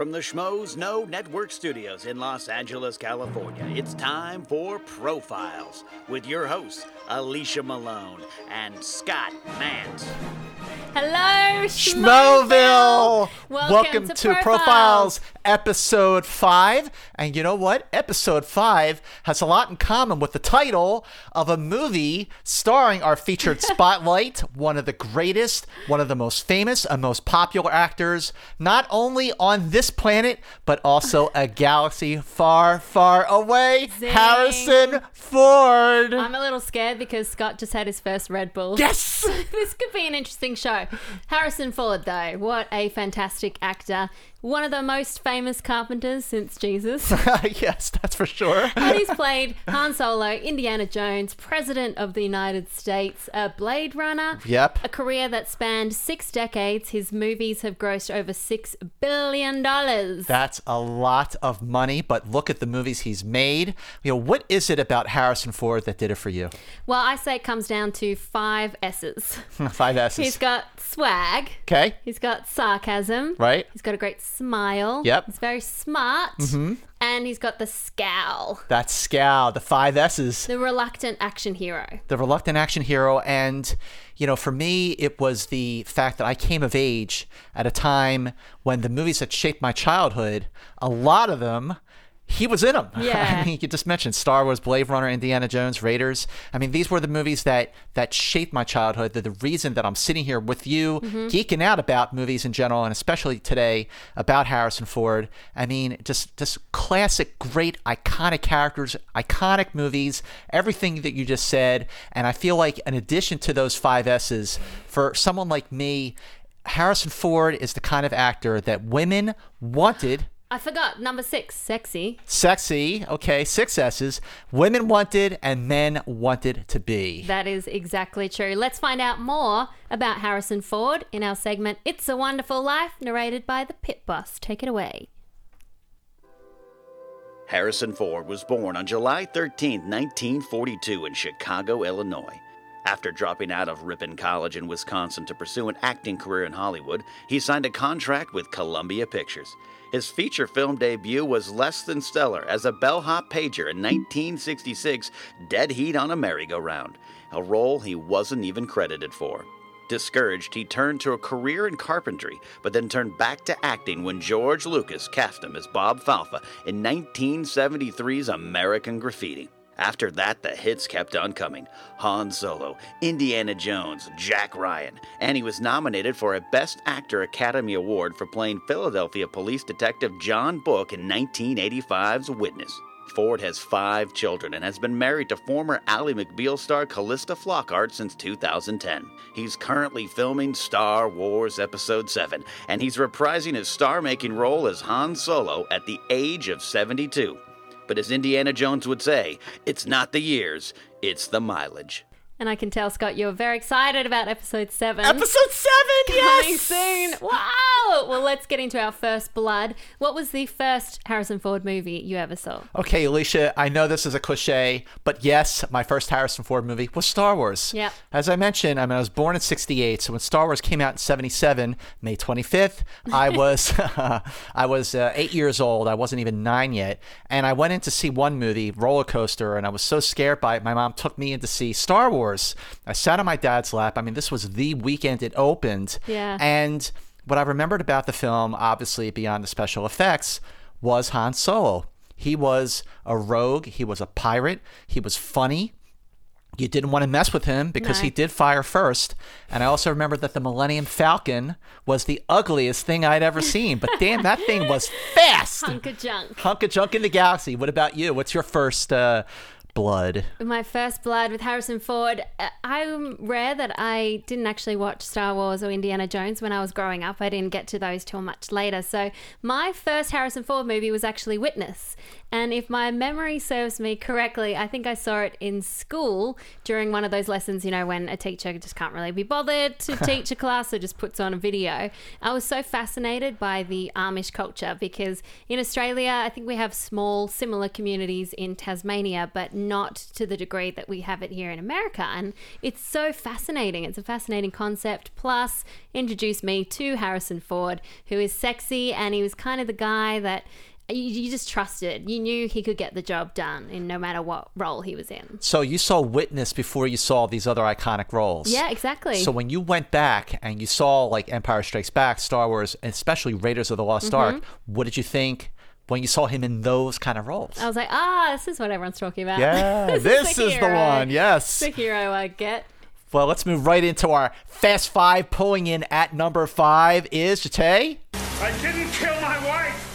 From the Schmoes Know Network Studios in Los Angeles, California, it's time for Profiles with your hosts, Alicia Malone and Scott Mantz. Hello, Schmoville! Welcome, to, Profiles. Episode 5. And you know what? Episode 5 has a lot in common with the title of a movie starring our featured spotlight, one of the greatest, one of the most famous, and most popular actors, not only on this planet, but also a galaxy far, far away. Zing. Harrison Ford. I'm a little scared because Scott just had his first Red Bull. yes! this could be an interesting show. Harrison Ford, though, what a fantastic actor. One of the most famous carpenters since Jesus. yes, that's for sure. and he's played Han Solo, Indiana Jones, President of the United States, a Blade Runner. Yep. A career that spanned six decades. His movies have grossed over $6 billion. That's a lot of money, but look at the movies he's made. You know, what is it about Harrison Ford that did it for you? well, I say it comes down to five S's. Five S's. He's got swag. okay, He's got sarcasm. right? He's got a great smile. Yep. He's very smart. Mm-hmm. And he's got the scowl. That Scowl, the five S's. The reluctant action hero. the reluctant action hero and you know for me it was the fact that i came of age at a time when the movies that shaped my childhood a lot of them he was in them. Yeah. I mean, you just mentioned Star Wars, Blade Runner, Indiana Jones, Raiders. I mean, these were the movies that that shaped my childhood. They're the reason that I'm sitting here with you, mm-hmm. geeking out about movies in general, and especially today about Harrison Ford. I mean, just just classic, great, iconic characters, iconic movies, everything that you just said. And I feel like, in addition to those five S's, for someone like me, Harrison Ford is the kind of actor that women wanted I forgot number six, sexy. sexy, okay, six S's, women wanted and men wanted to be. That is exactly true. Let's find out more about Harrison Ford in our segment It's a Wonderful Life, narrated by the Pit Boss. Take it away. Harrison Ford was born on July 13, 1942, in Chicago, Illinois. After dropping out of Ripon College in Wisconsin to pursue an acting career in Hollywood, he signed a contract with Columbia Pictures. His feature film debut was less than stellar as a bellhop pager in 1966, Dead Heat on a Merry-Go-Round, a role he wasn't even credited for. Discouraged, he turned to a career in carpentry, but then turned back to acting when George Lucas cast him as Bob Falfa in 1973's American Graffiti. After that, the hits kept on coming Han Solo, Indiana Jones, Jack Ryan, and he was nominated for a Best Actor Academy Award for playing Philadelphia Police Detective John Book in 1985's Witness. Ford has five children and has been married to former Ally McBeal star Calista Flockhart since 2010. He's currently filming Star Wars Episode 7, and he's reprising his star making role as Han Solo at the age of 72. But as Indiana Jones would say, it's not the years, it's the mileage. And I can tell, Scott, you're very excited about episode seven. Episode seven, Coming yes! soon. Wow. Well, let's get into our first blood. What was the first Harrison Ford movie you ever saw? Okay, Alicia, I know this is a cliche, but yes, my first Harrison Ford movie was Star Wars. Yep. As I mentioned, I mean, I was born in 68, so when Star Wars came out in 77, May 25th, I was I was uh, 8 years old. I wasn't even 9 yet, and I went in to see one movie, Roller Coaster, and I was so scared by it, my mom took me in to see Star Wars. I sat on my dad's lap. I mean, this was the weekend it opened. Yeah. And what I remembered about the film, obviously beyond the special effects, was Han Solo. He was a rogue, he was a pirate, he was funny. You didn't want to mess with him because No. he did fire first. And I also remember that the Millennium Falcon was the ugliest thing I'd ever seen. But damn, that thing was fast. Hunk of junk. Hunk of junk in the galaxy. What about you? What's your first uh, blood? My first blood with Harrison Ford. Uh, I'm rare that I didn't actually watch Star Wars or Indiana Jones when I was growing up. I didn't get to those till much later. So my first Harrison Ford movie was actually Witness. And if my memory serves me correctly, I think I saw it in school during one of those lessons, you know, when a teacher just can't really be bothered to teach a class, so just puts on a video. I was so fascinated by the Amish culture because in Australia, I think we have small, similar communities in Tasmania, but not to the degree that we have it here in America. And it's so fascinating. It's a fascinating concept. Plus, introduced me to Harrison Ford, who is sexy and he was kind of the guy that you, just trusted. You knew he could get the job done in no matter what role he was in. So you saw Witness before you saw these other iconic roles. Yeah, exactly. So when you went back and you saw like Empire Strikes Back, Star Wars, and especially Raiders of the Lost Mm-hmm. Ark, what did you think when you saw him in those kind of roles? I was like, ah, this is what everyone's talking about. Yeah, this the is the hero. one. Yes. The hero I get. Well, let's move right into our Fast Five. Pulling in at number five is Jate. I didn't kill my wife.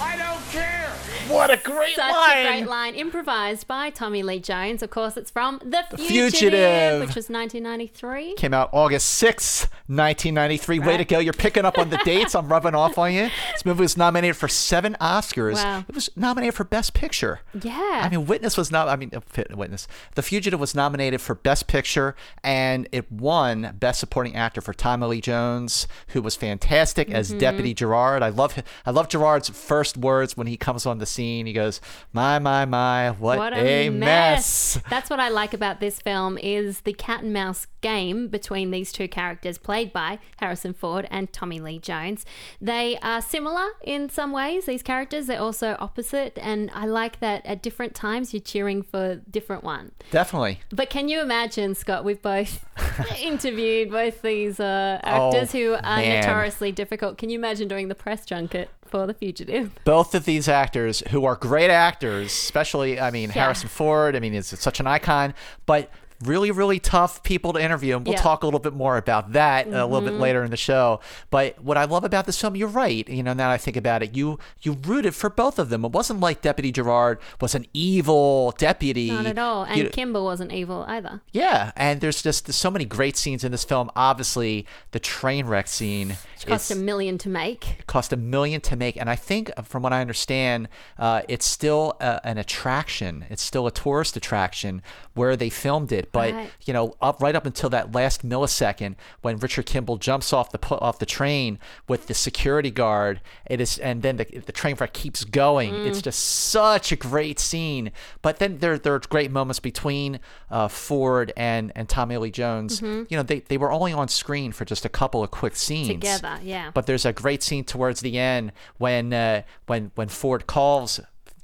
I don't care. What a great Such line! a great line, improvised by Tommy Lee Jones. Of course, it's from The Fugitive, Fugitive. which was 1993. Came out August 6th, 1993. Way to go. You're picking up on the dates. I'm rubbing off on you. This movie was nominated for seven Oscars. Wow. It was nominated for Best Picture. Yeah. I mean, Witness was not, I mean, uh, Witness. The Fugitive was nominated for Best Picture and it won Best Supporting Actor for Tommy Lee Jones, who was fantastic as Mm-hmm. Deputy Gerard. I love I love Gerard's first words when he comes on the scene. He goes, "My, my, my, what, What a, a, mess. That's what I like about this film is the cat and mouse game between these two characters played by Harrison Ford and Tommy Lee Jones. They are similar in some ways, these characters. They're also opposite and I like that at different times you're cheering for different one. Definitely. But can you imagine, Scott? We've both interviewed both these uh, actors Oh, who are man. notoriously difficult. Can you imagine doing the press junket for The Fugitive? both of these actors who are great actors, especially I mean Yeah. Harrison Ford. I mean, is such an icon, but really, really tough people to interview. And we'll Yeah. Mm-hmm. talk a little bit more about that a little bit later in the show. But what I love about this film, you're right. You know, now that I think about it, you you rooted for both of them. It wasn't like Deputy Gerard was an evil deputy. Not at all. And You- Kimble wasn't evil either. yeah, and there's just there's so many great scenes in this film. Obviously, the train wreck scene Which cost a million to make. cost a million to make and i think uh, from what i understand uh, it's still uh, an attraction. It's still a tourist attraction where they filmed it but Right. you know up right up until that last millisecond when richard kimble jumps off the off the train with the security guard it is and then the, the train wreck keeps going. It's just such a great scene. But then there, there are great moments between uh, ford and and tommy lee jones. You know they, they were only on screen for just a couple of quick scenes. Together, yeah. but there's a great scene towards the end when uh, when when Ford calls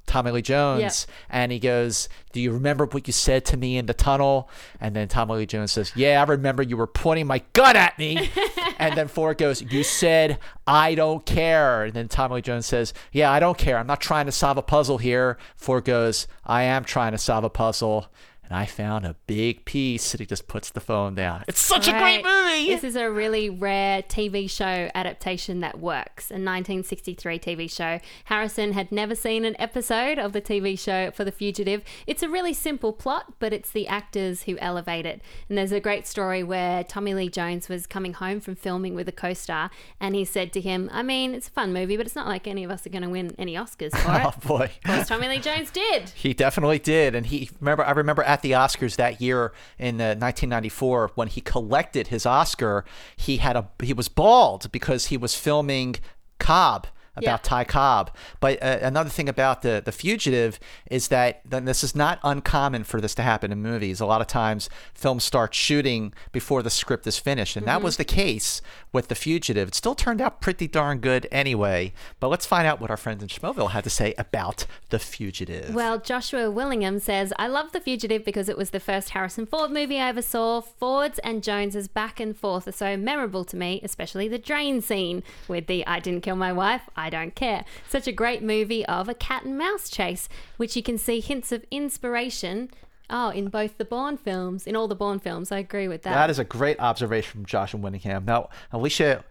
Tommy Lee Jones Yep. and he goes, "Do you remember what you said to me in the tunnel?" And then Tommy Lee Jones says, "Yeah, I remember you were pointing my gun at me." and then Ford goes, "You said I don't care." And then Tommy Lee Jones says, "Yeah, I don't care. I'm not trying to solve a puzzle here." Ford goes, "I am trying to solve a puzzle." And I found a big piece, and he just puts the phone down. It's such a great movie. This is a really rare TV show adaptation that works. A 1963 TV show. Harrison had never seen an episode of the TV show for The Fugitive. It's a really simple plot, but it's the actors who elevate it. And there's a great story where Tommy Lee Jones was coming home from filming with a co star, and he said to him, I mean, it's a fun movie, but it's not like any of us are going to win any Oscars for it. oh boy. Of course, Tommy Lee Jones did. He definitely did, and he remember. I remember at the Oscars that year in uh, 1994 when he collected his Oscar. He had a he was bald because he was filming Cobb about Yeah. Ty Cobb. But uh, another thing about the the fugitive is that then this is not uncommon for this to happen in movies. A lot of times, films start shooting before the script is finished, and Mm-hmm. that was the case with the fugitive. It still turned out pretty darn good anyway. But let's find out what our friends in Schmoville had to say about the fugitive. Well, Joshua Willingham says, I love The Fugitive because it was the first Harrison Ford movie I ever saw. Ford's and Jones's back and forth are so memorable to me, especially the drain scene with the I didn't kill my wife, I don't care. Such a great movie of a cat and mouse chase, which you can see hints of inspiration. Oh, in both the Bourne films, in all the Bourne films, I agree with that. That is a great observation from Josh and Winningham. Now, Alicia,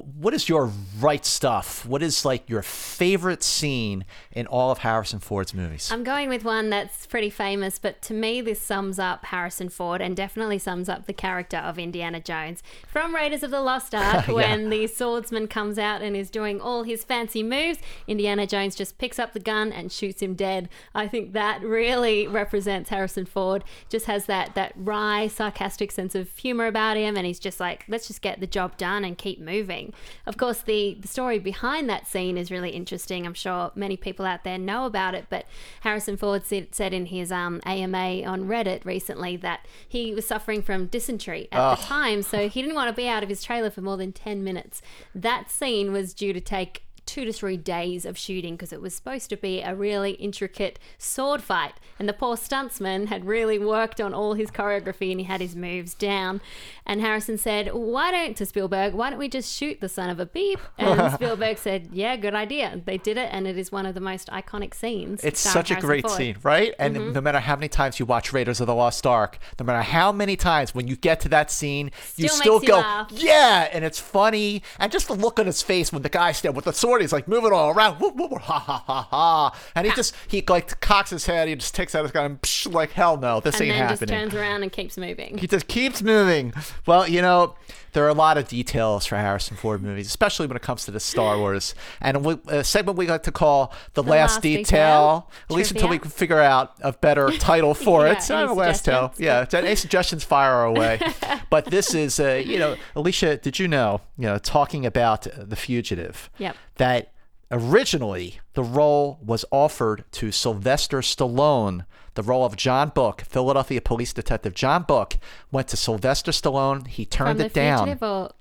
what is your right stuff? What is like your favorite scene in all of Harrison Ford's movies? I'm going with one that's pretty famous, but to me, this sums up Harrison Ford and definitely sums up the character of Indiana Jones. From Raiders of the Lost Ark, Yeah. when the swordsman comes out and is doing all his fancy moves, Indiana Jones just picks up the gun and shoots him dead. I think that really represents Harrison Ford. Just has that, that wry, sarcastic sense of humor about him, and he's just like, let's just get the job done and keep moving. Of course, the, the story behind that scene is really interesting. I'm sure many people out there know about it, but Harrison Ford said, said in his um, AMA on Reddit recently that he was suffering from dysentery at the time, so he didn't want to be out of his trailer for more than 10 minutes. That scene was due to take two to three days of shooting because it was supposed to be a really intricate sword fight. And the poor stuntsman had really worked on all his choreography and he had his moves down. And Harrison said, Why don't, to Spielberg, why don't we just shoot the son of a beep? And Spielberg said, Yeah, good idea. They did it, and it is one of the most iconic scenes. It's such a great Ford. scene, right? And Mm-hmm. no matter how many times you watch Raiders of the Lost Ark, no matter how many times when you get to that scene, you Still still makes you go, yeah, and it's funny. And just the look on his face when the guy's there with the sword, he's like moving all around, whoop, whoop, ha ha ha ha, and he just he like cocks his head, he just takes out his gun, and psh, like hell no, this ain't happening. And ain't then just turns around and keeps moving. He just keeps moving. Well, you know, there are a lot of details for Harrison Ford movies, especially when it comes to the Star Wars. And we, a segment we like to call The, Last, Last Detail, Detail. at least until we can figure out a better title for Yeah, it. So, any The Last suggestions? Yeah, any suggestions, fire away. but this is, uh, you know, Alicia, did you know, you know, talking about The Fugitive, Yep. That originally the role was offered to Sylvester Stallone. The role of John Book, Philadelphia police detective John Book, went to Sylvester Stallone. He turned it down fugitive or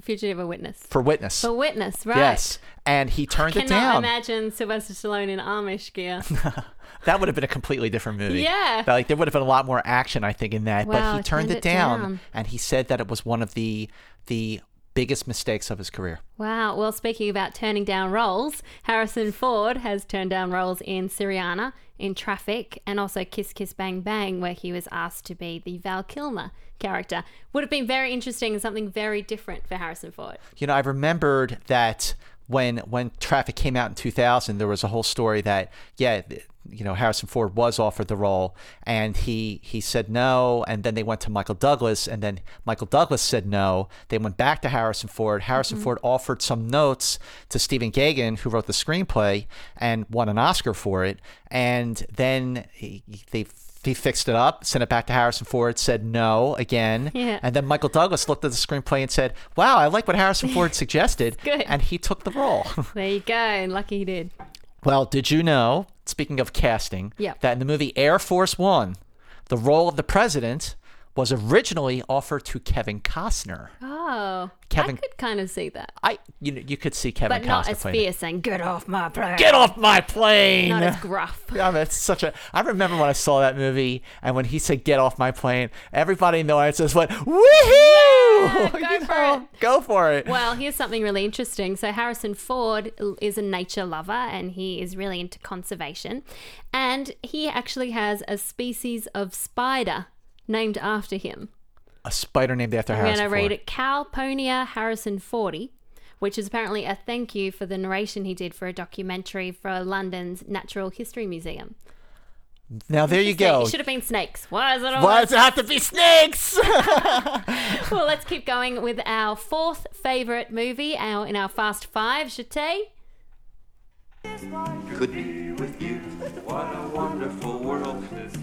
fugitive or witness? for witness. For witness, right? Yes, and he turned it Cannot down. imagine Sylvester Stallone in Amish gear. That would have been a completely different movie. Yeah. Like there would have been a lot more action, I think, in that. but he turned, turned it, it down, down. and he said that it was one of the the biggest mistakes of his career. Wow. Well, speaking about turning down roles, Harrison Ford has turned down roles in Syriana, in Traffic, and also Kiss Kiss Bang Bang, where he was asked to be the Val Kilmer character. Would have been very interesting and something very different for Harrison Ford. You know, I remembered that when when Traffic came out in 2000, there was a whole story that yeah, you know, Harrison Ford was offered the role and he he said no, and then they went to Michael Douglas, and then Michael Douglas said no. They went back to Harrison Ford. Harrison mm-hmm. Ford offered some notes to Stephen Gaghan, who wrote the screenplay and won an Oscar for it, and then he, they. He fixed it up, sent it back to Harrison Ford, said no again. Yeah. And then Michael Douglas looked at the screenplay and said, Wow, I like what Harrison Ford suggested. Good. And he took the role. There you go. And lucky he did. well, did you know, speaking of casting, Yep. that in the movie Air Force One, the role of the president was originally offered to Kevin Costner. Oh, Kevin- I could kind of see that. I you know, you could see Kevin But Costner not as playing fierce saying, get off my plane. Get off my plane! Not as gruff. Yeah, that's such a. I remember when I saw that movie, and when he said "Get off my plane," everybody in the audience just went "Woohoo!" go You for know, it. Go for it. Well, here's something really interesting. So, Harrison Ford is a nature lover and he is really into conservation. And he actually has a species of spider named after him. A spider named after I'm Harrison going to read Ford. it Calponia harrisonfordi, which is apparently a thank you for the narration he did for a documentary for London's Natural History Museum. Now there you go. It should have been snakes. Why is it always Why does it have to be snakes? Well, let's keep going with our fourth favorite movie our, in our Fast Five, Chate. could be with you. What a wonderful world. Oh, this is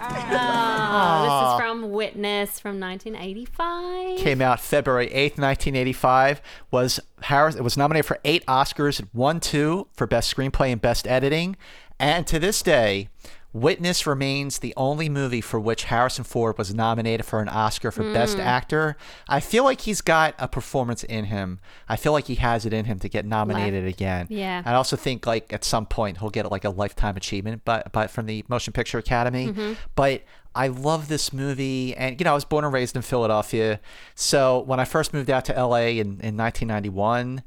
ah, ah. from Witness from 1985. Came out February 8th, 1985. Was Harris it was nominated for 8 Oscars, it won 2 for best screenplay and best editing, and to this day Witness remains the only movie for which Harrison Ford was nominated for an Oscar for Best Hmm. Actor. I feel like he's got a performance in him. I feel like he has it in him to get nominated again. Yeah. I also think like at some point he'll get like a lifetime achievement, but but from the Motion Picture Academy. Mm-hmm. But I love this movie, and you know I was born and raised in Philadelphia, so when I first moved out to LA in in 1991,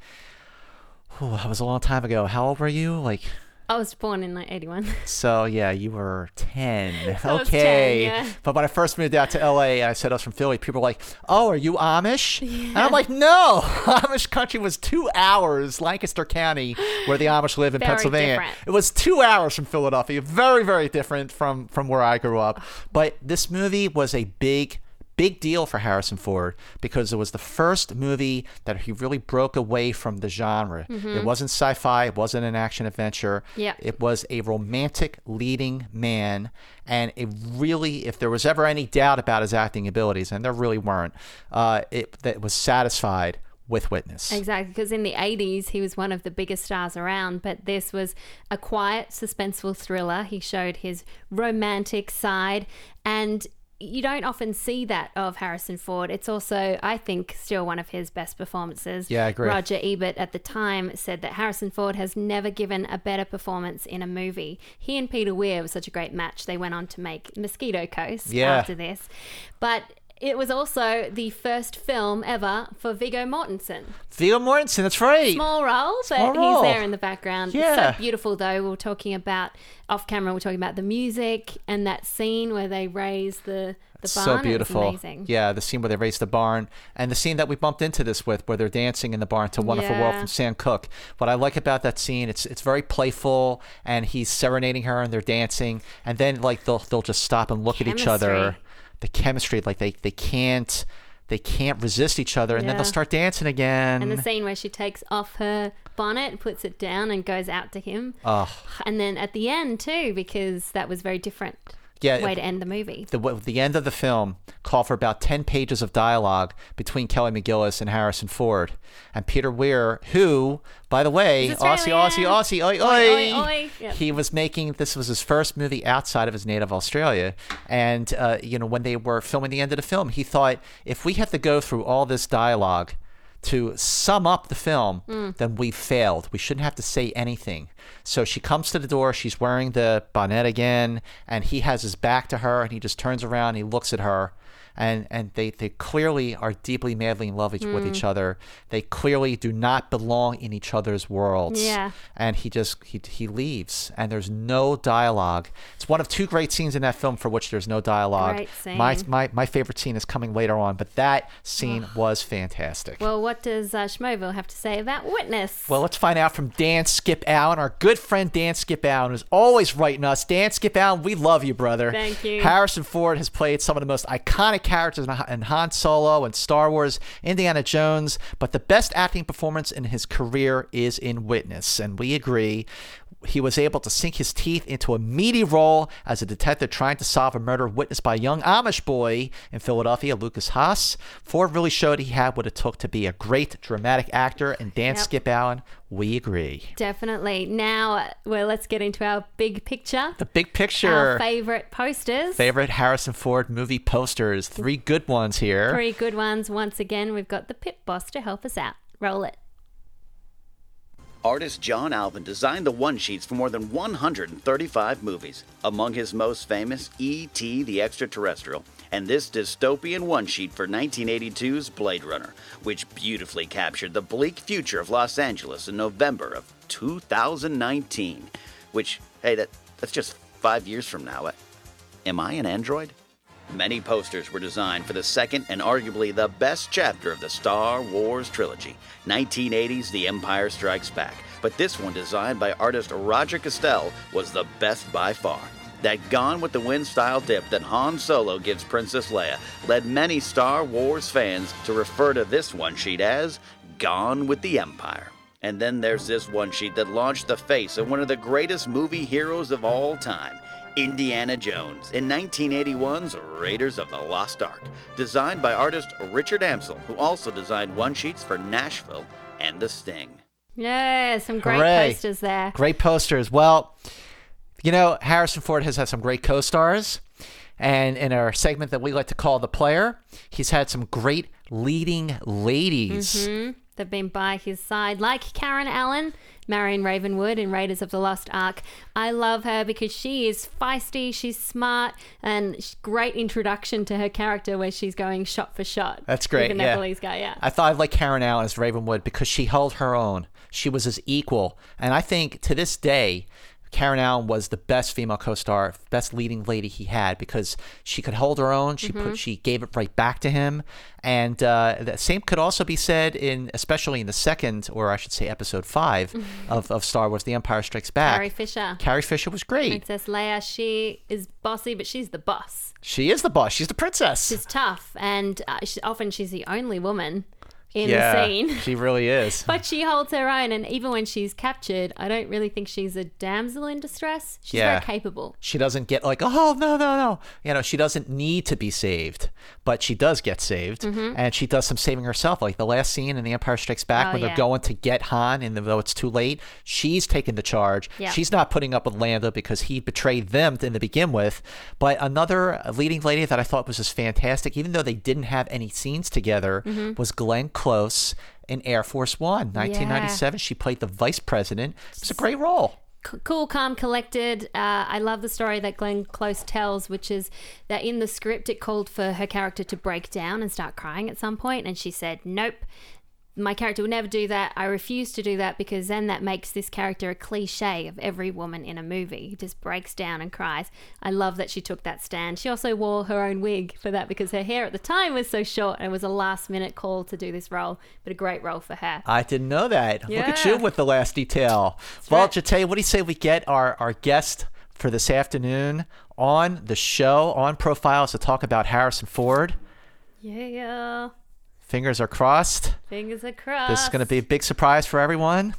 whew, that was a long time ago. How old were you? Like. I was born in like 81. So yeah, you were ten. I was 10, okay. yeah. But when I first moved out to LA, I said I was from Philly. People were like, "Oh, are you Amish?" And I'm like, "No, Amish country was two hours, Lancaster County, where the Amish live in Very Pennsylvania. different. It was two hours from Philadelphia. Very, very different from from where I grew up. Oh. But this movie was a big big deal for Harrison Ford because it was the first movie that he really broke away from the genre. It wasn't sci-fi, it wasn't an action adventure. Yep. It was a romantic leading man and it really if there was ever any doubt about his acting abilities and there really weren't, uh, it that was satisfied with Witness. Exactly, because in the 80s, he was one of the biggest stars around, but this was a quiet, suspenseful thriller. He showed his romantic side, and you don't often see that of Harrison Ford. It's also, I think, still one of his best performances. Yeah, I agree. Roger Ebert at the time said that Harrison Ford has never given a better performance in a movie. He and Peter Weir was such a great match. They went on to make Mosquito Coast Yeah. after this. But it was also the first film ever for Viggo Mortensen. Viggo Mortensen, that's right. Small role, but Small role. he's there in the background. It's Yeah. so beautiful, though. We are talking about off camera. We are talking about the music and that scene where they raise the the barn. so beautiful. Yeah, the scene where they raise the barn and the scene that we bumped into this with where they're dancing in the barn to Wonderful World from Sam Cooke. What I like about that scene, it's it's very playful and he's serenading her and they're dancing and then like they'll they'll just stop and look at each other. Chemistry. The chemistry like they they can't they can't resist each other and then they'll start dancing again. And the scene where she takes off her bonnet, puts it down, and goes out to him. oh, And then at the end too, because that was very different yeah, way to end the movie. the the end of the film called for about 10 pages of dialogue between Kelly McGillis and Harrison Ford and Peter Weir who by the way Aussie Aussie Aussie oi oi, Oi, oi, oi. Yep. he was making this was his first movie outside of his native Australia and uh, you know when they were filming the end of the film he thought if we have to go through all this dialogue to sum up the film, Mm. then we failed. We shouldn't have to say anything. So she comes to the door. She's wearing the bonnet again, and he has his back to her, and he just turns around. And he looks at her, and and they they clearly are deeply madly in love each, with Mm. each other. They clearly do not belong in each other's worlds. Yeah. And he just he he leaves, and there's no dialogue. It's one of two great scenes in that film for which there's no dialogue. Great My my my favorite scene is coming later on, but that scene was fantastic. Well, what does uh, Schmoville have to say about Witness? Well, let's find out from Dan Skip Allen, our good friend Dan Skip Allen, who's always writing us. Dan Skip Allen, we love you, brother. Thank you. Harrison Ford has played some of the most iconic characters in, Han Solo and Star Wars, Indiana Jones, but the best acting performance in his career is in Witness, and we agree. He was able to sink his teeth into a meaty role as a detective trying to solve a murder witnessed by a young Amish boy in Philadelphia, Lukas Haas. Ford really showed he had what it took to be a great dramatic actor, and Dan Yep. Skip Allen, we agree. Definitely. Now, well, let's get into our big picture. The big picture. Our picture. favorite posters. Favorite Harrison Ford movie posters. Three good ones here. Three good ones. Once again, we've got the Pit Boss to help us out. Roll it. Artist John Alvin designed the one sheets for more than 135 movies, among his most famous E.T. the Extraterrestrial, and this dystopian one sheet for 1982's Blade Runner, which beautifully captured the bleak future of Los Angeles in November of 2019. Which, hey, that, that's just five years from now. Am I an android? Many posters were designed for the second and arguably the best chapter of the Star Wars trilogy, 1980's The Empire Strikes Back. But this one, designed by artist Roger Kastel, was the best by far. That Gone with the Wind style dip that Han Solo gives Princess Leia led many Star Wars fans to refer to this one sheet as Gone with the Empire. And then there's this one sheet that launched the face of one of the greatest movie heroes of all time, Indiana Jones, in 1981's Raiders of the Lost Ark, designed by artist Richard Amsel, who also designed one sheets for Nashville and The Sting. Yeah, some great Hooray. posters there. Great posters. Well, you know, Harrison Ford has had some great co stars. And in our segment that we like to call The Player, he's had some great leading ladies. Mm-hmm. They've been by his side, like Karen Allen, Marion Ravenwood in Raiders of the Lost Ark. I love her because she is feisty, she's smart, and great introduction to her character where she's going shot for shot. That's great. Yeah. Guy, yeah. I thought I liked Karen Allen as Ravenwood because she held her own. She was his equal. And I think to this day, Karen Allen was the best female co-star, best leading lady he had because she could hold her own. She put, she gave it right back to him, and uh, the same could also be said in, especially in the second, or I should say, episode 5 of, of Star Wars: The Empire Strikes Back. Carrie Fisher. Carrie Fisher was great. Princess Leia, she is bossy, but she's the boss. She is the boss. She's the princess. She's tough, and uh, she, often she's the only woman in yeah, the scene. she really is. But she holds her own, and even when she's captured, I don't really think she's a damsel in distress. She's Yeah. very capable. she doesn't get like, oh no, no, no. You know, she doesn't need to be saved, but she does get saved, Mm-hmm. and she does some saving herself. Like the last scene in The Empire Strikes Back Oh, when yeah. they're going to get Han, and though it's too late, she's taking the charge. Yeah. She's not putting up with Lando because he betrayed them in the begin with. But another leading lady that I thought was just fantastic, even though they didn't have any scenes together, Mm-hmm. was Glenn Close in Air Force One, 1997. She played the vice president. It was a great role. Cool, calm, collected. Uh, I love the story that Glenn Close tells, which is that in the script it called for her character to break down and start crying at some point, and she said, "Nope." My character would never do that. I refuse to do that because then that makes this character a cliche of every woman in a movie just breaks down and cries. I love that she took that stand. She also wore her own wig for that because her hair at the time was so short and it was a last minute call to do this role, but a great role for her. I didn't know that. Look at you with the last detail. well, right. Jate, what do you say we get our, our guest for this afternoon on the show, on Profiles, to talk about Harrison Ford? Yeah, Fingers are crossed. fingers are crossed. This is going to be a big surprise for everyone.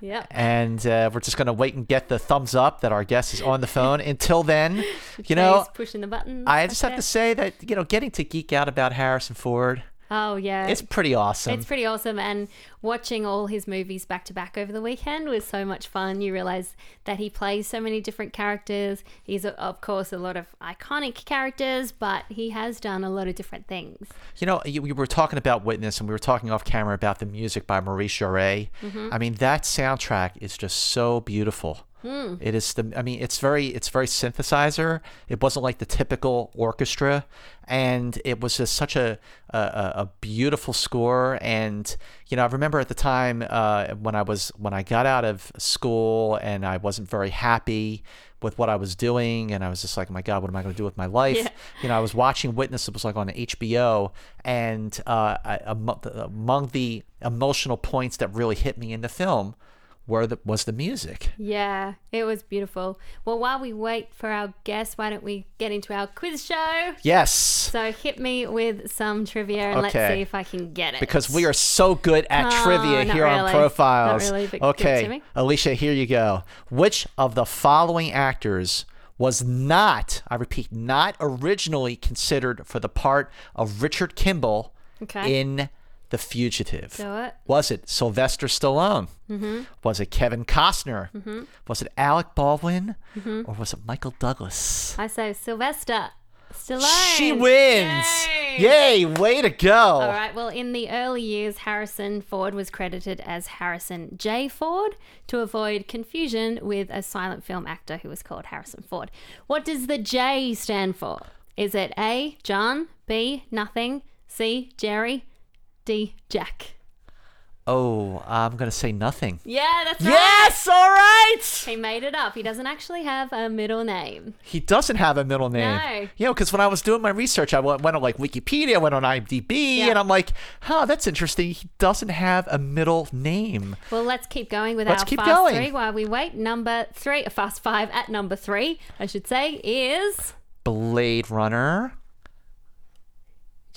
Yeah. And uh, we're just going to wait and get the thumbs up that our guest is on the phone. Until then, you know, pushing the buttons. I just have to say that, you know, getting to geek out about Harrison Ford, Oh yeah, it's pretty awesome. it's pretty awesome. And watching all his movies back to back over the weekend was so much fun. You realize that he plays so many different characters. He's of course a lot of iconic characters, but he has done a lot of different things. You know, we were talking about Witness, and we were talking off camera about the music by Maurice Jarre. Mm-hmm. I mean, that soundtrack is just so beautiful. Hmm. It is the. I mean, it's very, it's very synthesizer. It wasn't like the typical orchestra, and it was just such a a, a beautiful score. And you know, I remember at the time uh, when I was when I got out of school and I wasn't very happy with what I was doing, and I was just like, my God, what am I going to do with my life? Yeah. you know, I was watching Witness. It was like on HBO, and uh, I, among the emotional points that really hit me in the film were the, was the music. Yeah, it was beautiful. Well, while we wait for our guest, why don't we get into our quiz show? Yes, So hit me with some trivia and let's see if I can get it. because we are so good at Oh, trivia here on really. Profiles. Not really, but give it okay. Alicia, here you go. Which of the following actors was not, I repeat, not originally considered for the part of Richard Kimble Okay. in The Fugitive? Do it. Was it Sylvester Stallone? Mm-hmm. Was it Kevin Costner? Mm-hmm. Was it Alec Baldwin? Mm-hmm. Or was it Michael Douglas? I say Sylvester Stallone. She wins! Yay! Yay! Way to go! All right. Well, in the early years, Harrison Ford was credited as Harrison J. Ford to avoid confusion with a silent film actor who was called Harrison Ford. What does the J stand for? Is it A. John, B. Nothing, C. Jerry, D. Jack? Oh, I'm gonna say nothing. Yeah, that's right. Yes! All right! He made it up. He doesn't actually have a middle name. He doesn't have a middle name. No. You know, because when I was doing my research, I went, went on like Wikipedia, I went on IMDb, Yeah. and I'm like, huh, that's interesting. He doesn't have a middle name. Well, let's keep going with Let's our keep fast going. three while we wait. Number three, fast five at number three, I should say, is. Blade Runner.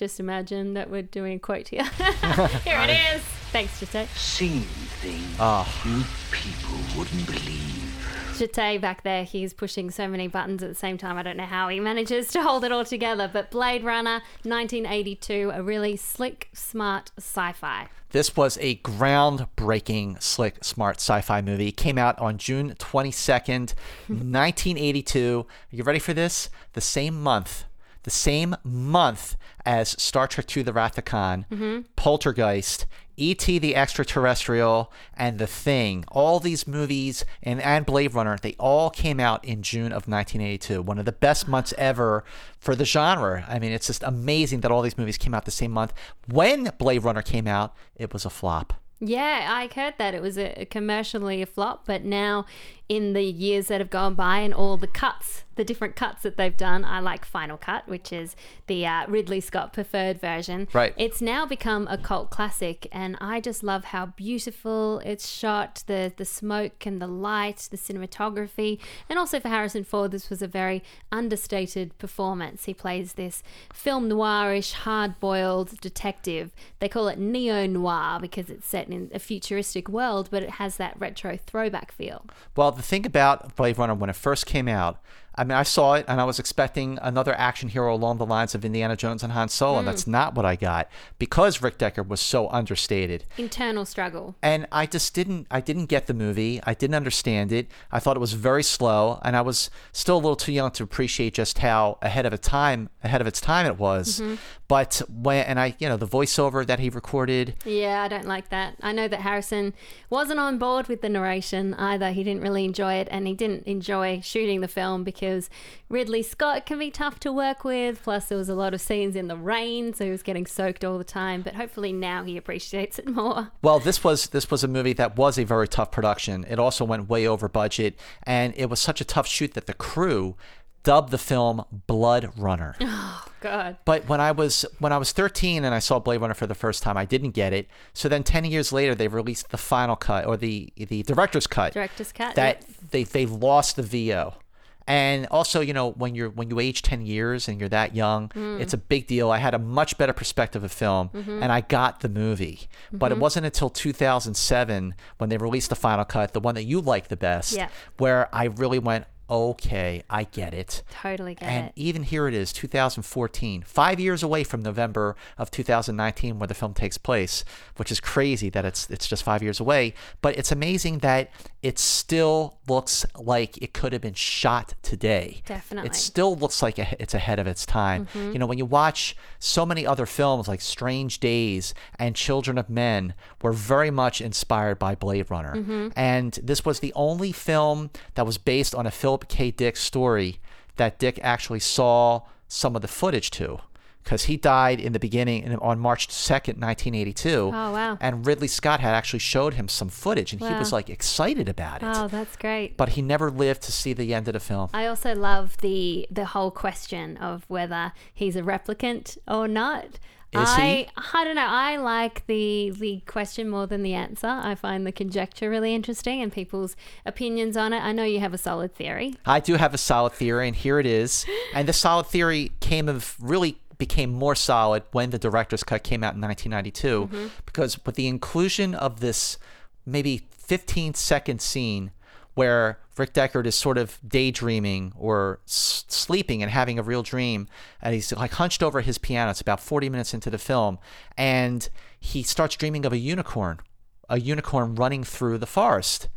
Just imagine that we're doing a quote here. here it is. Thanks, Jate. Seen things Ah. you people wouldn't believe. Jate back there, he's pushing so many buttons at the same time. I don't know how he manages to hold it all together. But Blade Runner 1982, a really slick, smart sci fi. This was a groundbreaking, slick, smart sci fi movie. It came out on June 22nd, 1982. Are you ready for this? The same month, the same month as Star Trek II The Wrath of Khan, mm-hmm. Poltergeist, E.T. the Extraterrestrial, and The Thing. All these movies and, and Blade Runner, they all came out in June of 1982. One of the best months ever for the genre. I mean, it's just amazing that all these movies came out the same month. When Blade Runner came out, it was a flop. Yeah, I heard that it was a commercially a flop, but now in the years that have gone by and all the cuts, the different cuts that they've done. I like Final Cut, which is the uh, Ridley Scott preferred version. Right. It's now become a cult classic, and I just love how beautiful it's shot, the the smoke and the light, the cinematography, and also for Harrison Ford, this was a very understated performance. He plays this film noirish, hard-boiled detective. They call it neo noir because it's set in a futuristic world, but it has that retro throwback feel. Well, the thing about Blade Runner when it first came out, I mean, I saw it and I was expecting another action hero along the lines of Indiana Jones and Han Solo, and that's hmm. not what I got because Rick Deckard was so understated. Internal struggle. and I just didn't I didn't get the movie. I didn't understand it. I thought it was very slow and I was still a little too young to appreciate just how ahead of a time ahead of its time it was. Mm-hmm. But when and I you know the voiceover that he recorded Yeah, I don't like that. I know that Harrison wasn't on board with the narration either. He didn't really enjoy it, and he didn't enjoy shooting the film because Ridley Scott can be tough to work with. Plus, there was a lot of scenes in the rain, so he was getting soaked all the time. But hopefully now he appreciates it more. Well, this was this was a movie that was a very tough production. It also went way over budget, and it was such a tough shoot that the crew dubbed the film Blood Runner. Oh god. But when I was when I was 13 and I saw Blade Runner for the first time, I didn't get it. So then 10 years later, they released the final cut or the the director's cut. Director's cut, That they they lost the VO. And also, you know, when you're when you age 10 years and you're that young, Mm. it's a big deal. I had a much better perspective of film Mm-hmm. and I got the movie. But it wasn't until 2007 when they released the final cut, the one that you like the best, Yeah. where I really went, "Okay, I get it." Totally get And it. And even here it is, 2014, five years away from November of 2019, where the film takes place, which is crazy that it's it's just five years away. But it's amazing that it still looks like it could have been shot today. Definitely. it still looks like it's ahead of its time. Mm-hmm. You know, when you watch so many other films like Strange Days and Children of Men, were very much inspired by Blade Runner, mm-hmm. and this was the only film that was based on a Philip K. Dick story that Dick actually saw some of the footage to. Because he died in the beginning in- on March 2nd, 1982. Oh, wow. And Ridley Scott had actually showed him some footage, and he was like excited about it. Oh, that's great. But he never lived to see the end of the film. I also love the the whole question of whether he's a replicant or not. Is I he? I don't know. I like the the question more than the answer. I find the conjecture really interesting and people's opinions on it. I know you have a solid theory. I do have a solid theory, and here it is. And the solid theory came of really became more solid when the director's cut came out in 1992, mm-hmm. because with the inclusion of this maybe 15 second scene where Rick Deckard is sort of daydreaming or s- sleeping and having a real dream, and he's like hunched over his piano. It's about 40 minutes into the film, and he starts dreaming of a unicorn, a unicorn running through the forest.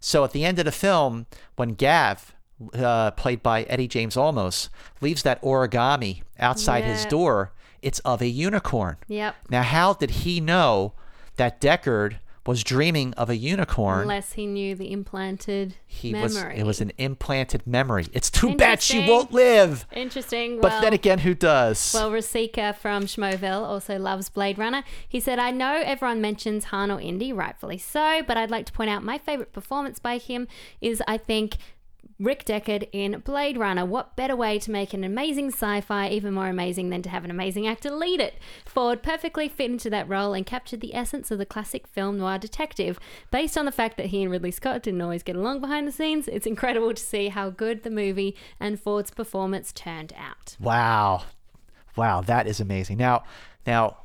So at the end of the film, when Gaff, uh, played by Eddie James Olmos, leaves that origami outside his door, it's of a unicorn. Yep. Now, how did he know that Deckard was dreaming of a unicorn? Unless he knew the implanted he memory. was. It was an implanted memory. It's too bad she won't live. interesting. But well, then again, who does? Well, Rasika from Schmoville also loves Blade Runner. He said, I know everyone mentions Han or Indy, rightfully so, but I'd like to point out my favorite performance by him is, I think, Rick Deckard in Blade Runner. What better way to make an amazing sci fi even more amazing than to have an amazing actor lead it? Ford perfectly fit into that role and captured the essence of the classic film noir detective. Based on the fact that he and Ridley Scott didn't always get along behind the scenes, it's incredible to see how good the movie and Ford's performance turned out. wow, wow, that is amazing. Now, now,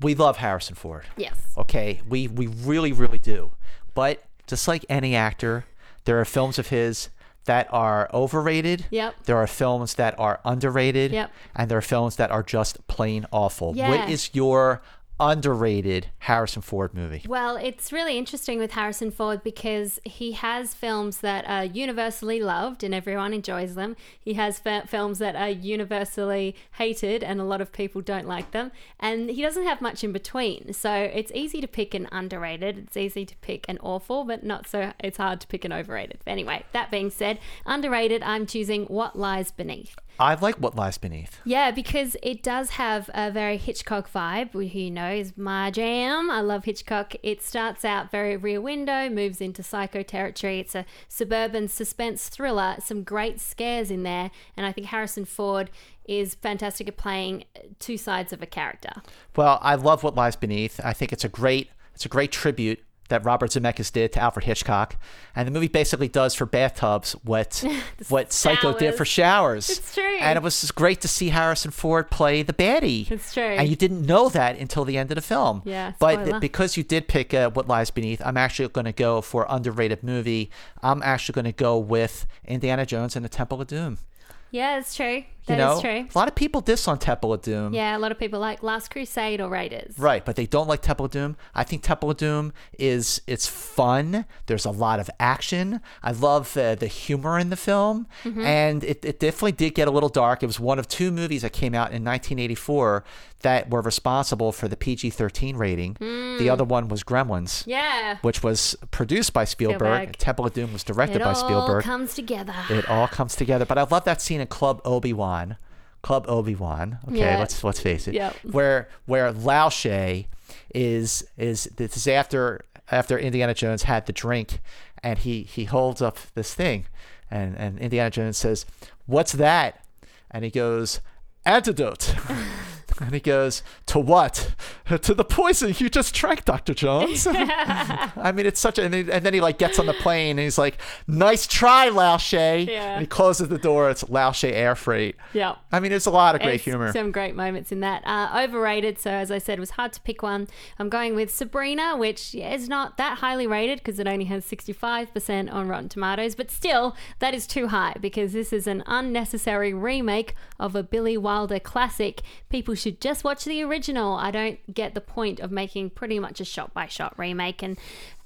we love Harrison Ford. Yes. Okay, we we really really do. But just like any actor, there are films of his that are overrated. Yep. There are films that are underrated. Yep. And there are films that are just plain awful. Yeah. What is your underrated Harrison Ford movie? Well, it's really interesting with Harrison Ford because he has films that are universally loved and everyone enjoys them. He has fi- films that are universally hated and a lot of people don't like them. And he doesn't have much in between. So it's easy to pick an underrated. It's easy to pick an awful, but not so, it's hard to pick an overrated. Anyway, that being said, underrated, I'm choosing What Lies Beneath. I like What Lies Beneath. Yeah, because it does have a very Hitchcock vibe, who you know is my jam. I love Hitchcock. It starts out very rear window, moves into psycho territory. It's a suburban suspense thriller, some great scares in there, and I think Harrison Ford is fantastic at playing two sides of a character. Well, I love What Lies Beneath. I think it's a great it's a great tribute that Robert Zemeckis did to Alfred Hitchcock, and the movie basically does for bathtubs what what Psycho did for showers. It's true. And it was great to see Harrison Ford play the baddie. It's true. And you didn't know that until the end of the film. Yeah, But spoiler. because you did pick uh, What Lies Beneath, I'm actually going to go for underrated movie. I'm actually going to go with Indiana Jones and the Temple of Doom. Yeah, it's true. You That is know, true. a lot of people diss on Temple of Doom. Yeah, a lot of people like Last Crusade or Raiders. Right, but they don't like Temple of Doom. I think Temple of Doom is it's fun. There's a lot of action. I love uh, the humor in the film, Mm-hmm. and it, it definitely did get a little dark. It was one of two movies that came out in 1984 that were responsible for the PG-13 rating. Mm. The other one was Gremlins. Yeah. Which was produced by Spielberg. Spielberg. Temple of Doom was directed It by Spielberg. It all comes together. It all comes together. But I love that scene in Club Obi Wan. Club Obi Wan. Okay, Yeah. let's let's face it. Yep. Where where Lao Che is is this is after after Indiana Jones had the drink, and he he holds up this thing, and and Indiana Jones says, "What's that?" And he goes, "Antidote." And he goes, To what? To the poison you just drank, Dr. Jones. I mean, it's such a. And then, and then he like gets on the plane and he's like, Nice try, Lao Che. Yeah. And he closes the door. It's Lao Che Air Freight. Yeah. I mean, there's a lot of great There's humor. Some great moments in that. Uh, overrated. So as I said, it was hard to pick one. I'm going with Sabrina, which is not that highly rated because it only has 65% on Rotten Tomatoes. But still, that is too high because this is an unnecessary remake of a Billy Wilder classic. People should just watch the original. I don't get the point of making pretty much a shot-by-shot remake. And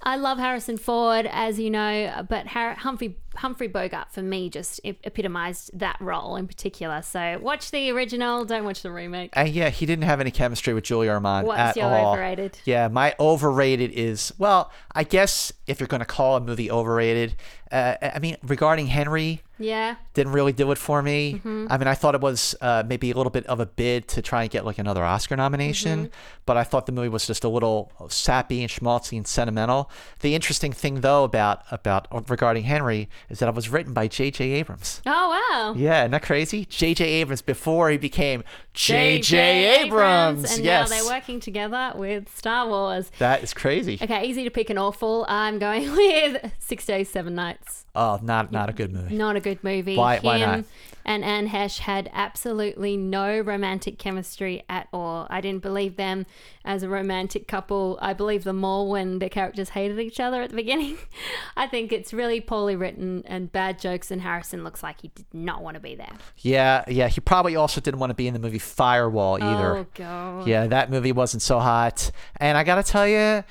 I love Harrison Ford, as you know, but Har- Humphrey Humphrey Bogart for me just ep- epitomized that role in particular. So watch the original, don't watch the remake. And yeah, he didn't have any chemistry with Julia Ormond What's at your all. overrated? Yeah, my overrated is well, I guess if you're going to call a movie overrated, uh, I mean regarding Henry, Yeah, didn't really do it for me. Mm-hmm. I mean, I thought it was uh, maybe a little bit of a bid to try and get like another Oscar nomination, Mm-hmm. but I thought the movie was just a little sappy and schmaltzy and sentimental. The interesting thing, though, about about uh, regarding Henry is that it was written by J.J. Abrams. Oh wow. Yeah, that crazy? J.J. Abrams before he became J.J. Abrams. and yes, now they're working together with Star Wars. that is crazy. Okay, easy to pick an awful. I'm going with Six Days, Seven Nights. Oh, not not a good movie. Not a good movie. Why- why not? And Anne Heche had absolutely no romantic chemistry at all. I didn't believe them as a romantic couple. I believe them more when the characters hated each other at the beginning. I think it's really poorly written and bad jokes, and Harrison looks like he did not want to be there. Yeah, yeah. He probably also didn't want to be in the movie Firewall either. Oh, God. Yeah, that movie wasn't so hot. And I gotta tell you,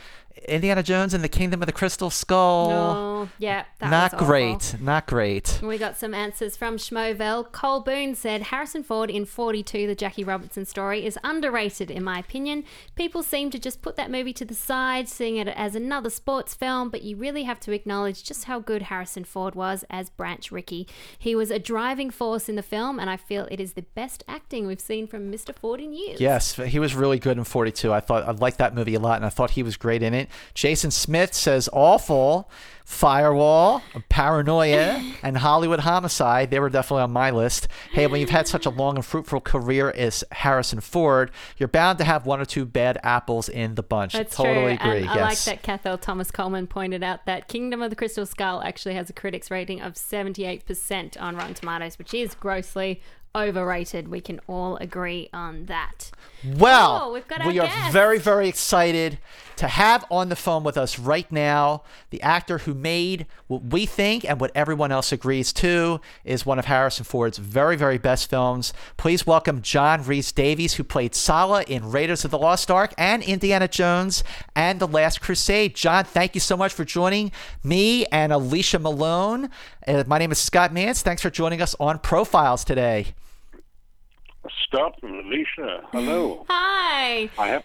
Indiana Jones and the Kingdom of the Crystal Skull. Oh, yeah. That not great. Not great. We got some answers from Schmoville. Cole Boone said Harrison Ford in 42, the Jackie Robinson story, is underrated in my opinion. People seem to just put that movie to the side, seeing it as another sports film, but you really have to acknowledge just how good Harrison Ford was as Branch Rickey. He was a driving force in the film, and I feel it is the best acting we've seen from Mr. Ford in years. Yes, he was really good in 42. I thought I liked that movie a lot, and I thought he was great in it. Jason Smith says awful. Firewall, Paranoia, and Hollywood Homicide. They were definitely on my list. Hey, when you've had such a long and fruitful career as Harrison Ford, you're bound to have one or two bad apples in the bunch. That's totally true. agree. And I yes. like that Cathal Thomas Coleman pointed out that Kingdom of the Crystal Skull actually has a critics rating of 78% on Rotten Tomatoes, which is grossly overrated. We can all agree on that. Well, Oh, we've got we are guest. very, very excited to have on the phone with us right now the actor who made what we think and what everyone else agrees to is one of Harrison Ford's very, very best films. Please welcome John Rhys-Davies, who played Sallah in Raiders of the Lost Ark and Indiana Jones and The Last Crusade. John, thank you so much for joining me and Alicia Malone. Uh, my name is Scott Mantz. Thanks for joining us on Profiles today. Scott and Alicia, hello. Hi. I have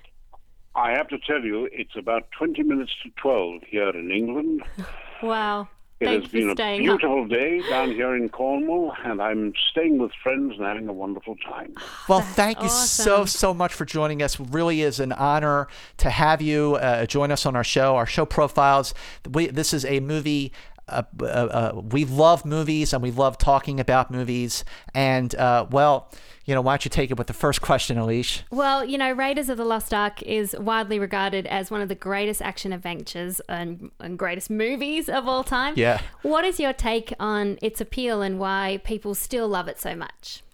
I have to tell you, it's about 20 minutes to 12 here in England. Wow. It Thanks has for been a staying up. beautiful day down here in Cornwall, and I'm staying with friends and having a wonderful time. Well, thank you so, awesome. so much for joining us. Really is an honor to have you uh, join us on our show, our show profiles. We, this is a movie. Uh, uh, uh, we love movies and we love talking about movies. And, uh, well, you know, why don't you take it with the first question, Alish? Well, you know, Raiders of the Lost Ark is widely regarded as one of the greatest action adventures and, and greatest movies of all time. Yeah. What is your take on its appeal and why people still love it so much?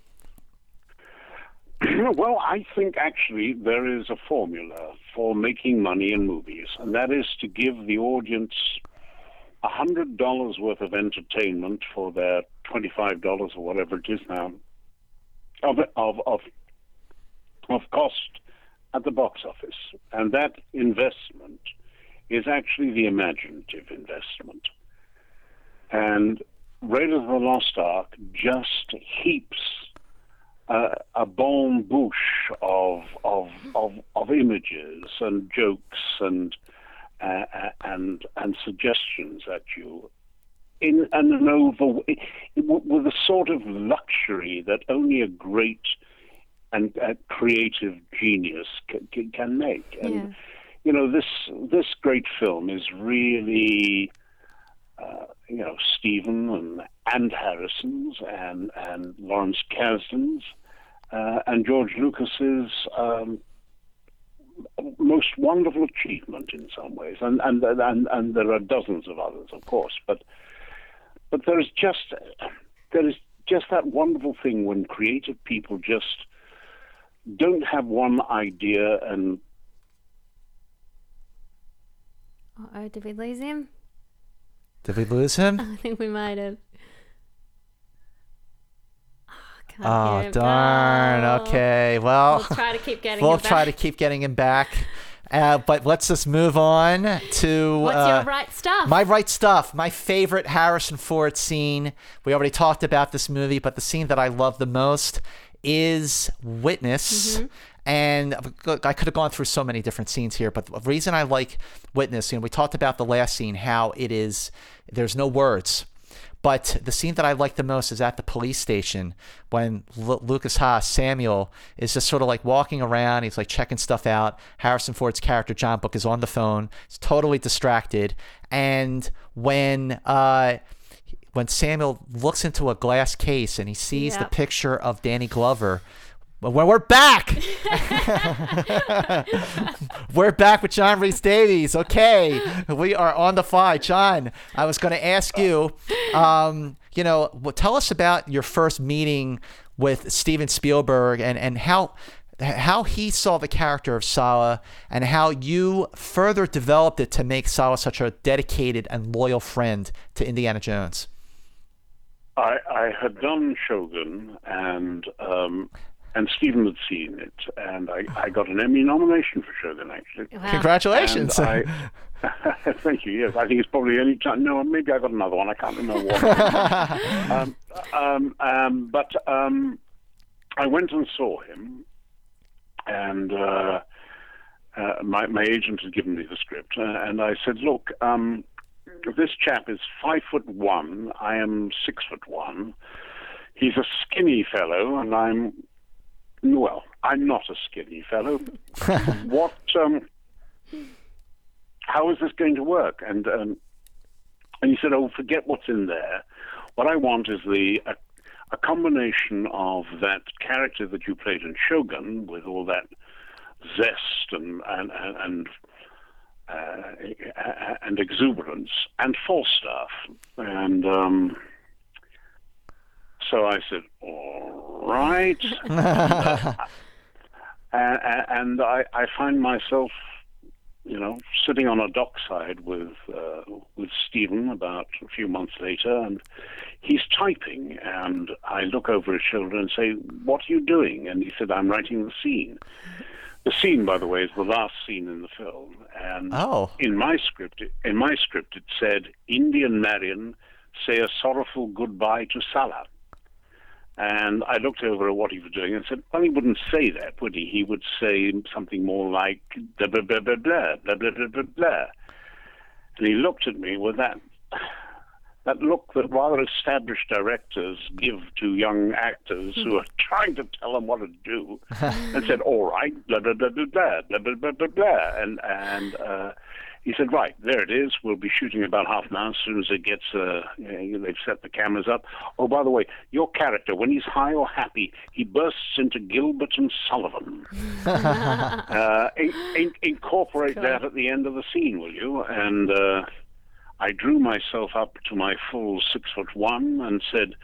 well, I think actually there is a formula for making money in movies, and that is to give the audience a hundred dollars worth of entertainment for their twenty-five dollars or whatever it is now of of of of cost at the box office, and that investment is actually the imaginative investment. And Raiders of the Lost Ark just heaps uh, a bon bouche of, of of of images and jokes and uh, and and suggestions at you in an over with a sort of luxury that only a great and uh, creative genius can, can make. And Yeah. you know this this great film is really uh, you know Steven and and Harrison's and and Lawrence Kasdan's uh, and George Lucas's um, most wonderful achievement in some ways, and and and and there are dozens of others, of course, but but there is just there is just that wonderful thing when creative people just don't have one idea and Oh, did we lose him? Did we lose him? I think we might have. Oh, I can't Oh, darn. Oh. Okay. Well, We'll try to keep getting we'll him try to back. keep getting him back. Uh, but let's just move on to What's uh, your right stuff? My right stuff. My favorite Harrison Ford scene. We already talked about this movie, but the scene that I love the most is Witness. Mm-hmm. And I could have gone through so many different scenes here, but the reason I like Witness, you know, we talked about the last scene, how it is, there's no words. But the scene that I like the most is at the police station when Lu Lukas Haas, Samuel, is just sort of like walking around. He's like checking stuff out. Harrison Ford's character, John Book, is on the phone. He's totally distracted. And when, uh, when Samuel looks into a glass case and he sees the picture of Danny Glover, well, when we're back, we're back with John Rhys-Davies. Okay, we are on the fly. John, I was going to ask you, um, you know, well, tell us about your first meeting with Steven Spielberg and and how how he saw the character of Sallah and how you further developed it to make Sallah such a dedicated and loyal friend to Indiana Jones. I, I had done Shogun, and um, and Steven had seen it, and I, I got an Emmy nomination for Shogun actually. Wow. Congratulations. I, thank you. Yes, I think it's probably only time. No, maybe I got another one. I can't remember what. um, um, um, but um, I went and saw him, and uh, uh, my my agent had given me the script, uh, and I said, "Look, um, this chap is five foot one. I am six foot one. He's a skinny fellow, and I'm well. I'm not a skinny fellow. what? Um, how is this going to work? And um, and he said, "Oh, forget what's in there. What I want is the a, a combination of that character that you played in Shogun with all that zest and and and." and uh, and exuberance and Falstaff. And um, so I said, all right. and and I, I find myself, you know, sitting on a dockside with uh, with Steven about a few months later, and he's typing, and I look over his shoulder and say, "What are you doing?" And he said, "I'm writing the scene." The scene, by the way, is the last scene in the film, and Oh. in my script, in my script, it said, "Indian Marion say a sorrowful goodbye to Sallah." And I looked over at what he was doing and said, "Well, he wouldn't say that, would he? He would say something more like blah blah blah blah blah blah blah blah blah." blah. And he looked at me with that that look that rather established directors give to young actors who are trying to tell them what to do, and said, "All right, blah blah blah blah blah blah blah blah blah,", blah. and and uh, he said, "Right, there it is. We'll be shooting about half an hour as soon as it gets. Uh, you know, they've set the cameras up. Oh, by the way, your character, when he's high or happy, he bursts into Gilbert and Sullivan. uh, in, in, incorporate that at the end of the scene, will you?" And uh, I drew myself up to my full six foot one and said,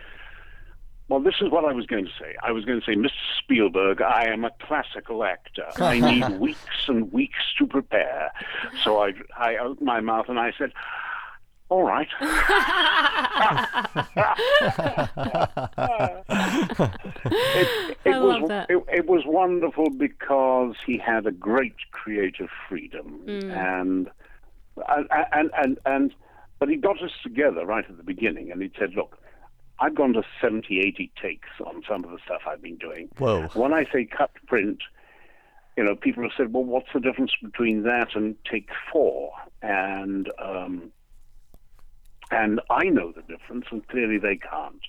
well, this is what I was going to say. I was going to say, Mr. Spielberg, I am a classical actor. I need weeks and weeks to prepare. So I, I opened my mouth and I said, all right. it, it I was love that. It, it was wonderful because he had a great creative freedom mm. and and and and, and but he got us together right at the beginning and he said, look. I've gone to 70, 80 takes on some of the stuff I've been doing. Whoa. When I say cut print, you know, people have said, well, what's the difference between that and take four? And um, and I know the difference, and clearly they can't.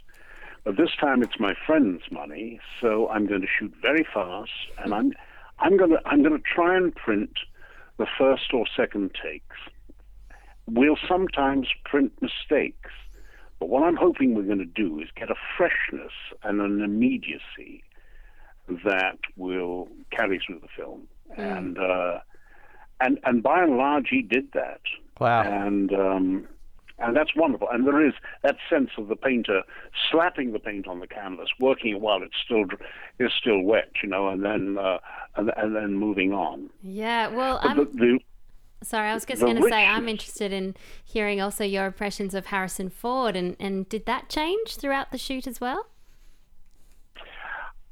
But this time it's my friend's money, so I'm going to shoot very fast, and I'm I'm going to I'm going to try and print the first or second takes. We'll sometimes print mistakes, but what I'm hoping we're going to do is get a freshness and an immediacy that will carry through the film. And uh, and and by and large, he did that. Wow. And um, and that's wonderful. And there is that sense of the painter slapping the paint on the canvas, working it while it's still is still wet, you know, and then uh, and, and then moving on. Yeah, well, the, the, sorry. I was just going to say I'm interested in hearing also your impressions of Harrison Ford, and and did that change throughout the shoot as well?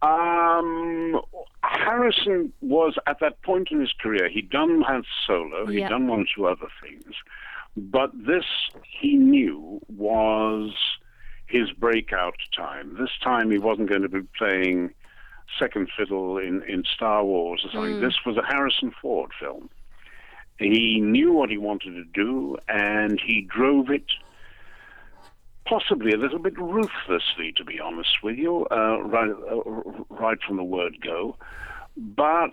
Um, Harrison was at that point in his career. He'd done Han Solo. He'd Yeah. done one or two other things, but this he knew was his breakout time. This time he wasn't going to be playing second fiddle in in Star Wars or something. This was a Harrison Ford film. He knew what he wanted to do, and he drove it possibly a little bit ruthlessly, to be honest with you, uh, right, uh, right from the word go. But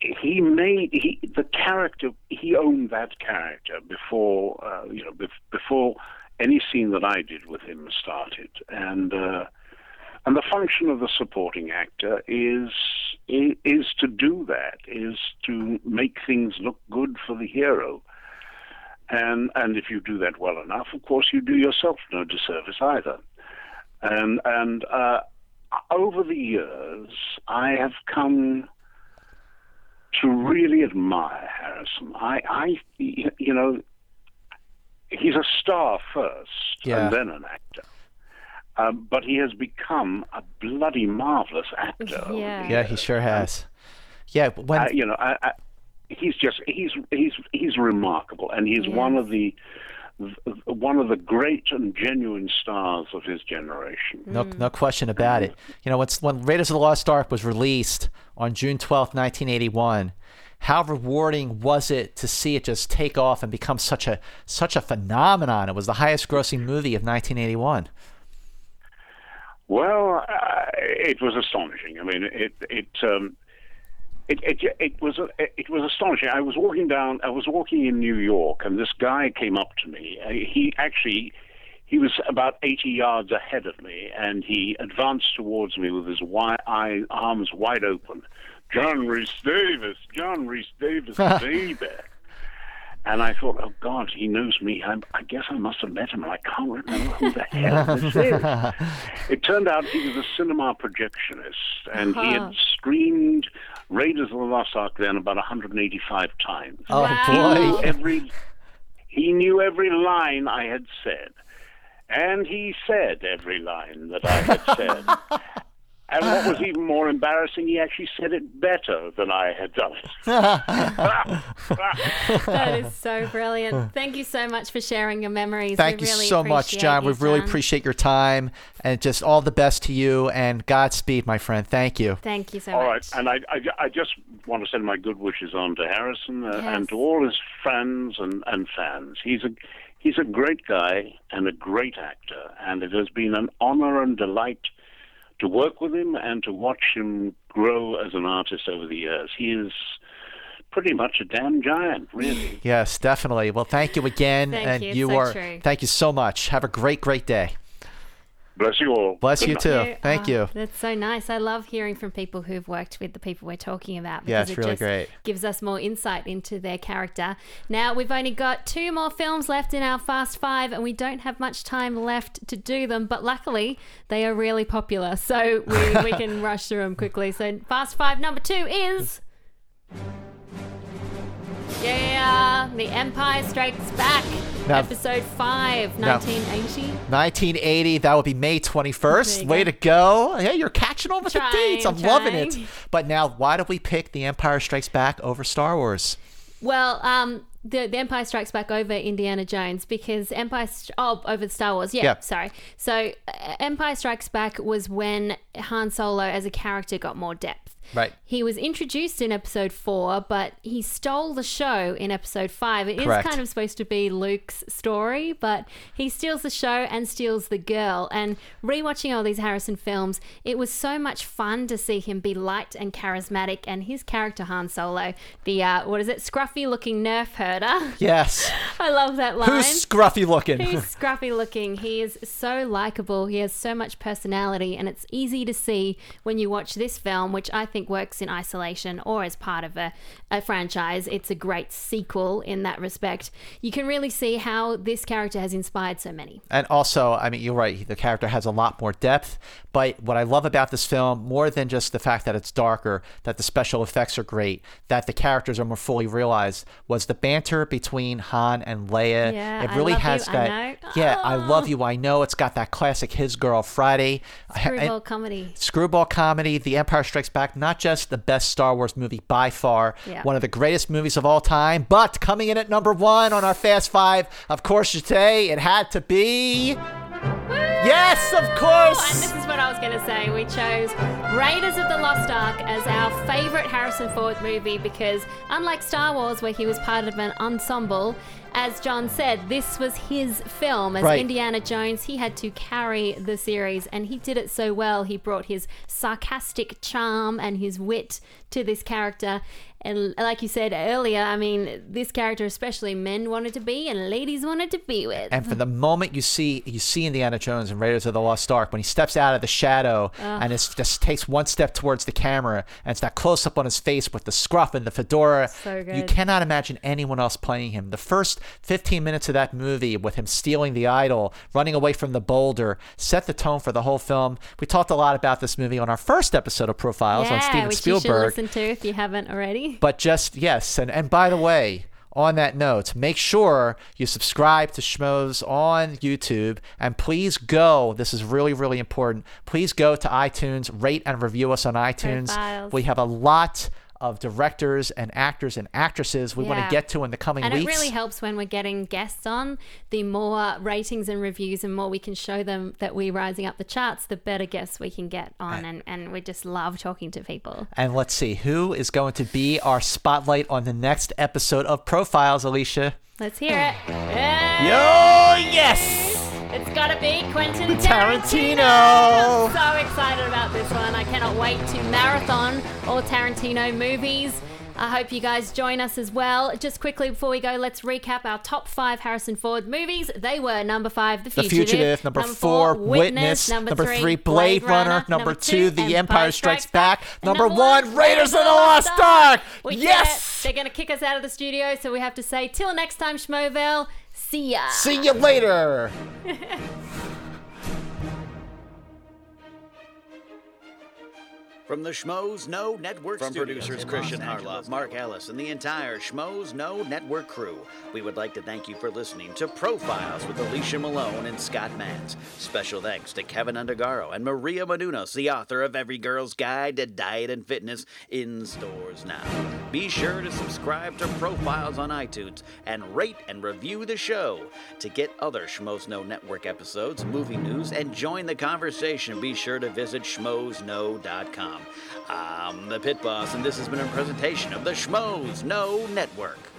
he made he the character. He owned that character before uh, you know bef- before any scene that I did with him started, and uh, and the function of the supporting actor is is to do that, is to make things look good for the hero. And and if you do that well enough, of course, you do yourself no disservice either. And and uh, over the years, I have come to really admire Harrison. I, I you know, he's a star first, Yeah. and then an actor. Um, but he has become a bloody marvelous actor. Yeah. Yeah, he sure has. Yeah, when uh, you know, I, I, he's just he's he's he's remarkable, and he's one of the one of the great and genuine stars of his generation. No, no question about it. You know, when, when Raiders of the Lost Ark was released on June twelfth, 1981, how rewarding was it to see it just take off and become such a such a phenomenon? It was the highest grossing movie of 1981. Well, uh, it was astonishing. I mean, it it um, it, it it was it was astonishing. I was walking down. I was walking in New York, and this guy came up to me. Uh, He actually. He was about 80 yards ahead of me, and he advanced towards me with his wi- eye, arms wide open. John Reese Davis, John Rhys-Davies, baby. And I thought, oh God, he knows me. I, I guess I must have met him, and I can't remember who the hell this is. It turned out he was a cinema projectionist, and he had uh-huh. screened Raiders of the Lost Ark then about 185 times. Oh Wow. He knew boy! every he knew every line I had said, and he said every line that I had said. And what was even more embarrassing, he actually said it better than I had done it. That is so brilliant. Thank you so much for sharing your memories. Thank we you really so much, John. you, We really John. appreciate your time and just all the best to you and Godspeed, my friend. Thank you. Thank you so All much. All right. and I, I, I just want to send my good wishes on to Harrison uh, Yes. and to all his friends and, and fans. He's a He's a great guy and a great actor, and it has been an honor and delight to work with him and to watch him grow as an artist over the years. He is pretty much a damn giant, really. Yes, definitely. Well, thank you again, Thank and you. It's so are. true. Thank you so much. Have a great, great day. Bless you all. Bless Good you night. too. Thank Oh, you. That's so nice. I love hearing from people who've worked with the people we're talking about. Yeah, because it's it really just great. Gives us more insight into their character. Now we've only got two more films left in our Fast Five, and we don't have much time left to do them. But luckily, they are really popular, so we, we can rush through them quickly. So Fast Five number two is. Yeah, The Empire Strikes Back, Now- episode 5, Now- 1980. 1980. That would be May 21st. Way go. to go. Hey, you're catching on with Trying, the dates. I'm loving it. But now, why did we pick The Empire Strikes Back over Star Wars? Well, um, the, the Empire Strikes Back over Indiana Jones because Empire oh over Star Wars. Yeah, Yeah. sorry. So uh, Empire Strikes Back was when Han Solo as a character got more depth. Right. He was introduced in episode four, but he stole the show in episode five. It is Correct. kind of supposed to be Luke's story, but he steals the show and steals the girl. And rewatching all these Harrison films, it was so much fun to see him be light and charismatic. And his character Han Solo, the uh, what is it, scruffy looking nerf herder. Yes. I love that line. Who's scruffy looking? He's scruffy looking. He is so likable. He has so much personality, and it's easy to see when you watch this film, which I think works in isolation or as part of a, a franchise. It's a great sequel in that respect. You can really see how this character has inspired so many. And also, I mean, you're right. The character has a lot more depth. But what I love about this film, more than just the fact that it's darker, that the special effects are great, that the characters are more fully realized, was the banter between Han and Leia. Yeah, it I really love has you, I that. know. Yeah, I Oh. love you. I know. It's got that classic His Girl Friday. Screwball comedy. Screwball comedy, The Empire Strikes Back, not just the best Star Wars movie by far, Yeah. one of the greatest movies of all time, but coming in at number one on our Fast Five, of course, today it had to be. Yes, of Oh, and course! this is what I was going to say. We chose Raiders of the Lost Ark as our favorite Harrison Ford movie because, unlike Star Wars, where he was part of an ensemble, as John said, this was his film. As Right. Indiana Jones, he had to carry the series, and he did it so well. He brought his sarcastic charm and his wit to this character. And like you said earlier, I mean, this character, especially men wanted to be and ladies wanted to be with. And from the moment you see you see Indiana Jones and Raiders of the Lost Ark, when he steps out of the shadow and it's just takes one step towards the camera, and it's that close up on his face with the scruff and the fedora, So good. you cannot imagine anyone else playing him. The first 15 minutes of that movie, with him stealing the idol, running away from the boulder, set the tone for the whole film. We talked a lot about this movie on our first episode of Profiles on yeah, Steven which you should Spielberg. listen to if you haven't already. But just yes, and and by the way, on that note, make sure you subscribe to Schmoes on YouTube, and please go. This is really really important. Please go to iTunes, rate and review us on iTunes. Profiles. We have a lot of directors and actors and actresses we want to get to in the coming And weeks. And it really helps when we're getting guests on. The more ratings and reviews and more we can show them that we're rising up the charts, the better guests we can get on. And, and we just love talking to people. and let's see who is going to be our spotlight on the next episode of Profiles, Alicia. Let's hear it. Hey! Oh yes! It's got to be Quentin Tarantino. Tarantino. I'm so excited about this one. I cannot wait to marathon all Tarantino movies. I hope you guys join us as well. Just quickly before we go, let's recap our top five Harrison Ford movies. They were number five, The Future. The Fugitive. Fugitive, number, four, Witness, number, three, Blade Runner, number two, The Empire Strikes Back, and number one, Raiders of the Lost Ark. Yes! They're going to kick us out of the studio, so we have to say, till next time, Schmoville, see ya. See you later. From the Schmoes Know Network From Studios producers Christian Harloff, Mark Ellis, and the entire Schmoes Know Network crew, we would like to thank you for listening to Profiles with Alicia Malone and Scott Mantz. Special thanks to Kevin Undergaro and Maria Menounos, the author of Every Girl's Guide to Diet and Fitness, in stores now. Be sure to subscribe to Profiles on iTunes and rate and review the show. To get other Schmoes Know Network episodes, movie news, and join the conversation, be sure to visit schmoesknow.com. I'm the Pit Boss, and this has been a presentation of the Schmoes Know Network.